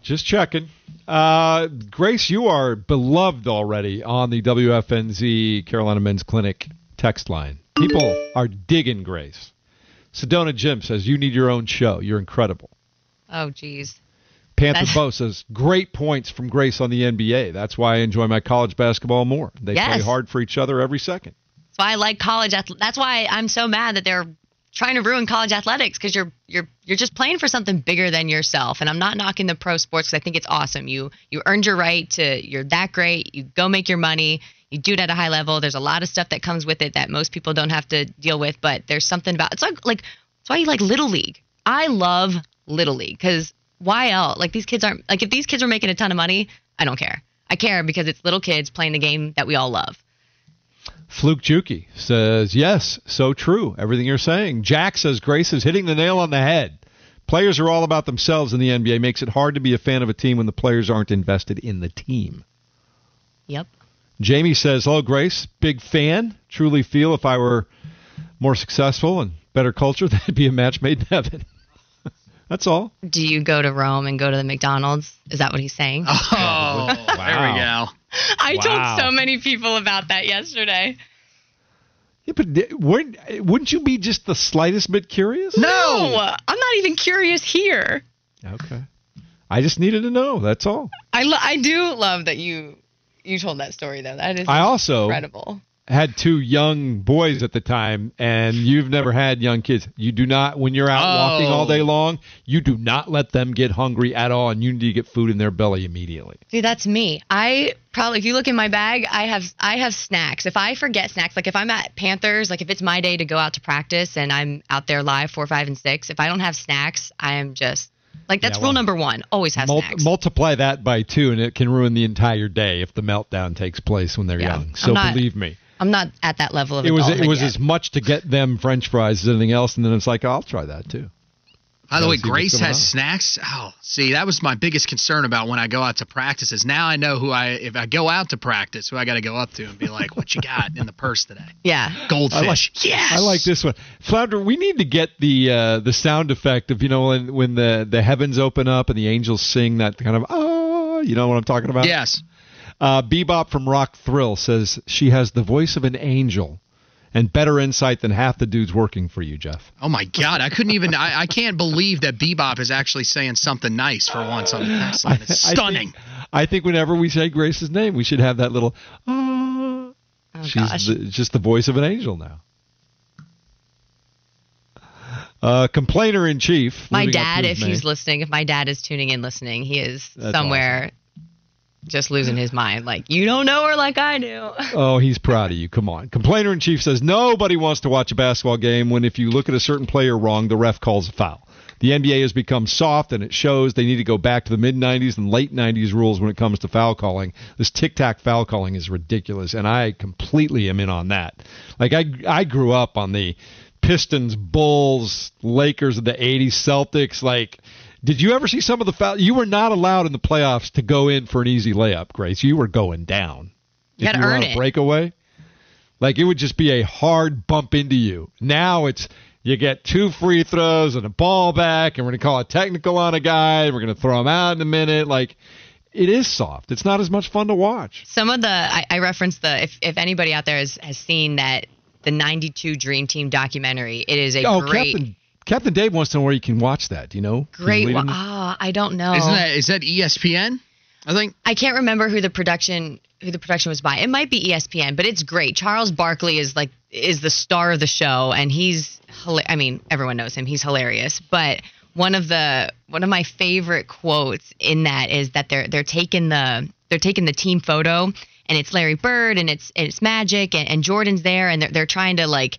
Just checking. Uh, Grace, you are beloved already on the WFNZ Carolina Men's Clinic text line. People are digging Grace. Sedona Jim says you need your own show. You're incredible. Oh geez. Panther Bo says great points from Grace on the NBA. That's why I enjoy my college basketball more. They play hard for each other every second. That's why I like college. That's why I'm so mad that they're trying to ruin college athletics because you're you're you're just playing for something bigger than yourself. And I'm not knocking the pro sports because I think it's awesome. You you earned your right to you're that great. You go make your money. You do it at a high level. There's a lot of stuff that comes with it that most people don't have to deal with. But there's something about it's like like that's why you like little league. I love little league because why else? Like these kids aren't like if these kids are making a ton of money, I don't care. I care because it's little kids playing the game that we all love. Fluke Juki says, yes, so true. Everything you're saying. Jack says Grace is hitting the nail on the head. Players are all about themselves in the NBA. Makes it hard to be a fan of a team when the players aren't invested in the team. Yep. Jamie says, "Hello, Grace. Big fan. Truly feel if I were more successful and better culture, (laughs) that'd be a match made in heaven." That's all. Do you go to Rome and go to the McDonald's? Is that what he's saying? Oh, (laughs) there we go. I wow. told so many people about that yesterday. Yeah, but di- wouldn't, wouldn't you be just the slightest bit curious? No, I'm not even curious here. Okay. I just needed to know. That's all. I lo- I do love that you you told that story though. That is I also incredible. Had two young boys at the time, and you've never had young kids. You do not, when you're out walking all day Oh. long, you do not let them get hungry at all, and you need to get food in their belly immediately. See, that's me. I probably if you look in my bag, I have I have snacks. If I forget snacks, like if I'm at Panthers, like if it's my day to go out to practice and I'm out there live four, five, and six, if I don't have snacks, I am just like that's Yeah, rule number one. Always have Mul- snacks. multiply that by two, and it can ruin the entire day if the meltdown takes place when they're Yeah. young. So not- believe me, I'm not at that level of it was it was yet. as much to get them French fries as anything else, and then it's like I'll try that too. By the way, Grace has on. snacks. Oh, see, that was my biggest concern about when I go out to practices. Now I know who I, if I go out to practice, who I got to go up to and be like, "What you got in the purse today?" (laughs) yeah. Goldfish. I like, yes. I like this one. Flounder, we need to get the uh, the sound effect of you know when when the the heavens open up and the angels sing that kind of oh, you know what I'm talking about? Yes. Uh, Bebop from Rock Thrill says she has the voice of an angel and better insight than half the dudes working for you, Jeff. Oh my God, I couldn't even. I, I can't believe that Bebop is actually saying something nice for once on the text line. It's I stunning. think, I think whenever we say Grace's name, we should have that little. Oh, Oh she's gosh. the, just the voice of an angel now. Uh, complainer in chief. my dad, if his he's listening, if my dad is tuning in listening, he is That's somewhere just losing his mind. Like, you don't know her like I do. (laughs) Oh, he's proud of you. Come on. Complainer in chief says nobody wants to watch a basketball game when if you look at a certain player wrong, the ref calls a foul. The NBA has become soft and it shows they need to go back to the mid 90s and late 90s rules when it comes to foul calling. This tic tac foul calling is ridiculous, and I completely am in on that. Like, I, I grew up on the Pistons, Bulls, Lakers of the 80s, Celtics. Like, did you ever see some of the foul? You were not allowed in the playoffs to go in for an easy layup, Grace. You were going down. You if you were earn on a it. breakaway. Like it would just be a hard bump into you. Now it's you get two free throws and a ball back, and we're gonna call a technical on a guy. And we're gonna throw him out in a minute. Like it is soft. It's not as much fun to watch. Some of the I, I referenced the if if anybody out there has has seen that the '92 Dream Team documentary, it is a oh, great Captain Captain Dave wants to know where you can watch that. Do you know? Great. leading One. it. Oh, I don't know. Isn't that is that ESPN? I think. I can't remember who the production who the production was by. It might be ESPN, but it's great. Charles Barkley is like is the star of the show, and he's hila- I mean everyone knows him. He's hilarious. But one of the one of my favorite quotes in that is that they're they're taking the they're taking the team photo, and it's Larry Bird and it's and it's Magic and, and Jordan's there, and they're they're trying to like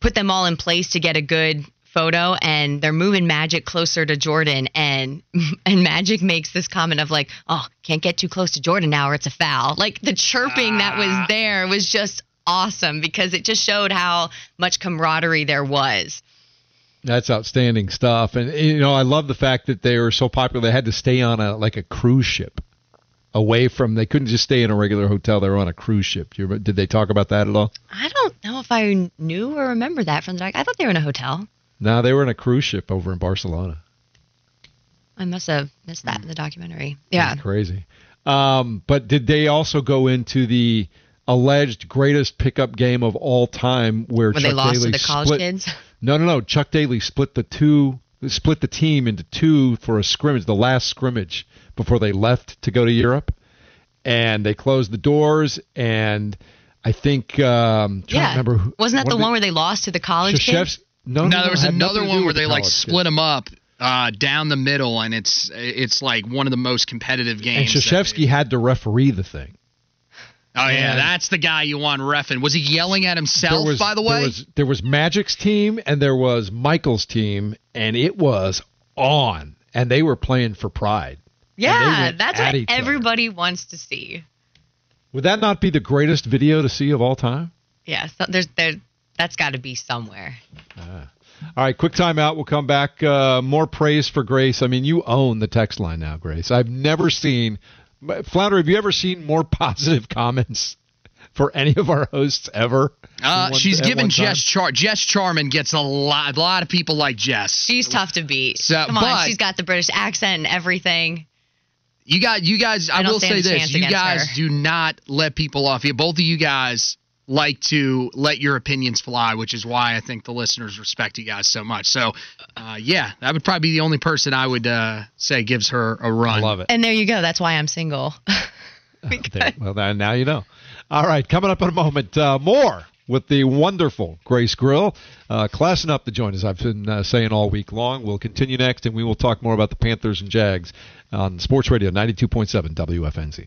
put them all in place to get a good photo and they're moving Magic closer to Jordan and (laughs) and Magic makes this comment of like, "Oh, can't get too close to Jordan now or it's a foul." Like the chirping that was ah. there was just awesome because it just showed how much camaraderie there was. That's outstanding stuff. And you know, I love the fact that they were so popular. They had to stay on a like a cruise ship away from. They couldn't just stay in a regular hotel. They were on a cruise ship. Do you, remember- did they talk about that at all? I don't know if I knew or remember that from the doc. I thought they were in a hotel. No, they were in a cruise ship over in Barcelona. I must have missed that in the documentary. Yeah. Crazy. Um, but did they also go into the alleged greatest pickup game of all time where When Chuck they lost Daly to the college split, kids. No, no, no. Chuck Daly split the two split the team into two for a scrimmage, the last scrimmage before they left to go to Europe. And they closed the doors and I think um trying to Yeah. remember who, Wasn't that the one where they lost to the college kids? Krzyzewski- No, no, No, there was another one where they like split them up uh, down the middle, and it's it's like one of the most competitive games. that Krzyzewski they- had to referee the thing. oh yeah, and- that's the guy you want refing. Was he yelling at himself? there was, by the way, there was there was Magic's team and there was Michael's team, and it was on, and they were playing for pride. Yeah, that's what each other. everybody wants to see. Would that not be the greatest video to see of all time? Yeah, so there's there That's got to be somewhere. All right, quick timeout. We'll come back. Uh, more praise for Grace. I mean, you own the text line now, Grace. I've never seen. Flounder, have you ever seen more (laughs) positive comments for any of our hosts ever? Uh, One- she's at given? Jess Char. Jess Charman gets a lot. A lot of people like Jess. She's tough to beat. So- Come on, but- she's got the British accent and everything. You got you guys. I, I will say this: you guys her. do not let people off you. Both of you guys like to let your opinions fly, which is why I think the listeners respect you guys so much. So, uh, yeah, that would probably be the only person I would uh, say gives her a run. I love it. And there you go. That's why I'm single. (laughs) There, well, now you know. All right, coming up in a moment, uh, more with the wonderful Grace Grill. Uh, classing up to join us, I've been uh, saying all week long. We'll continue next, and we will talk more about the Panthers and Jags on Sports Radio 92.7 WFNZ.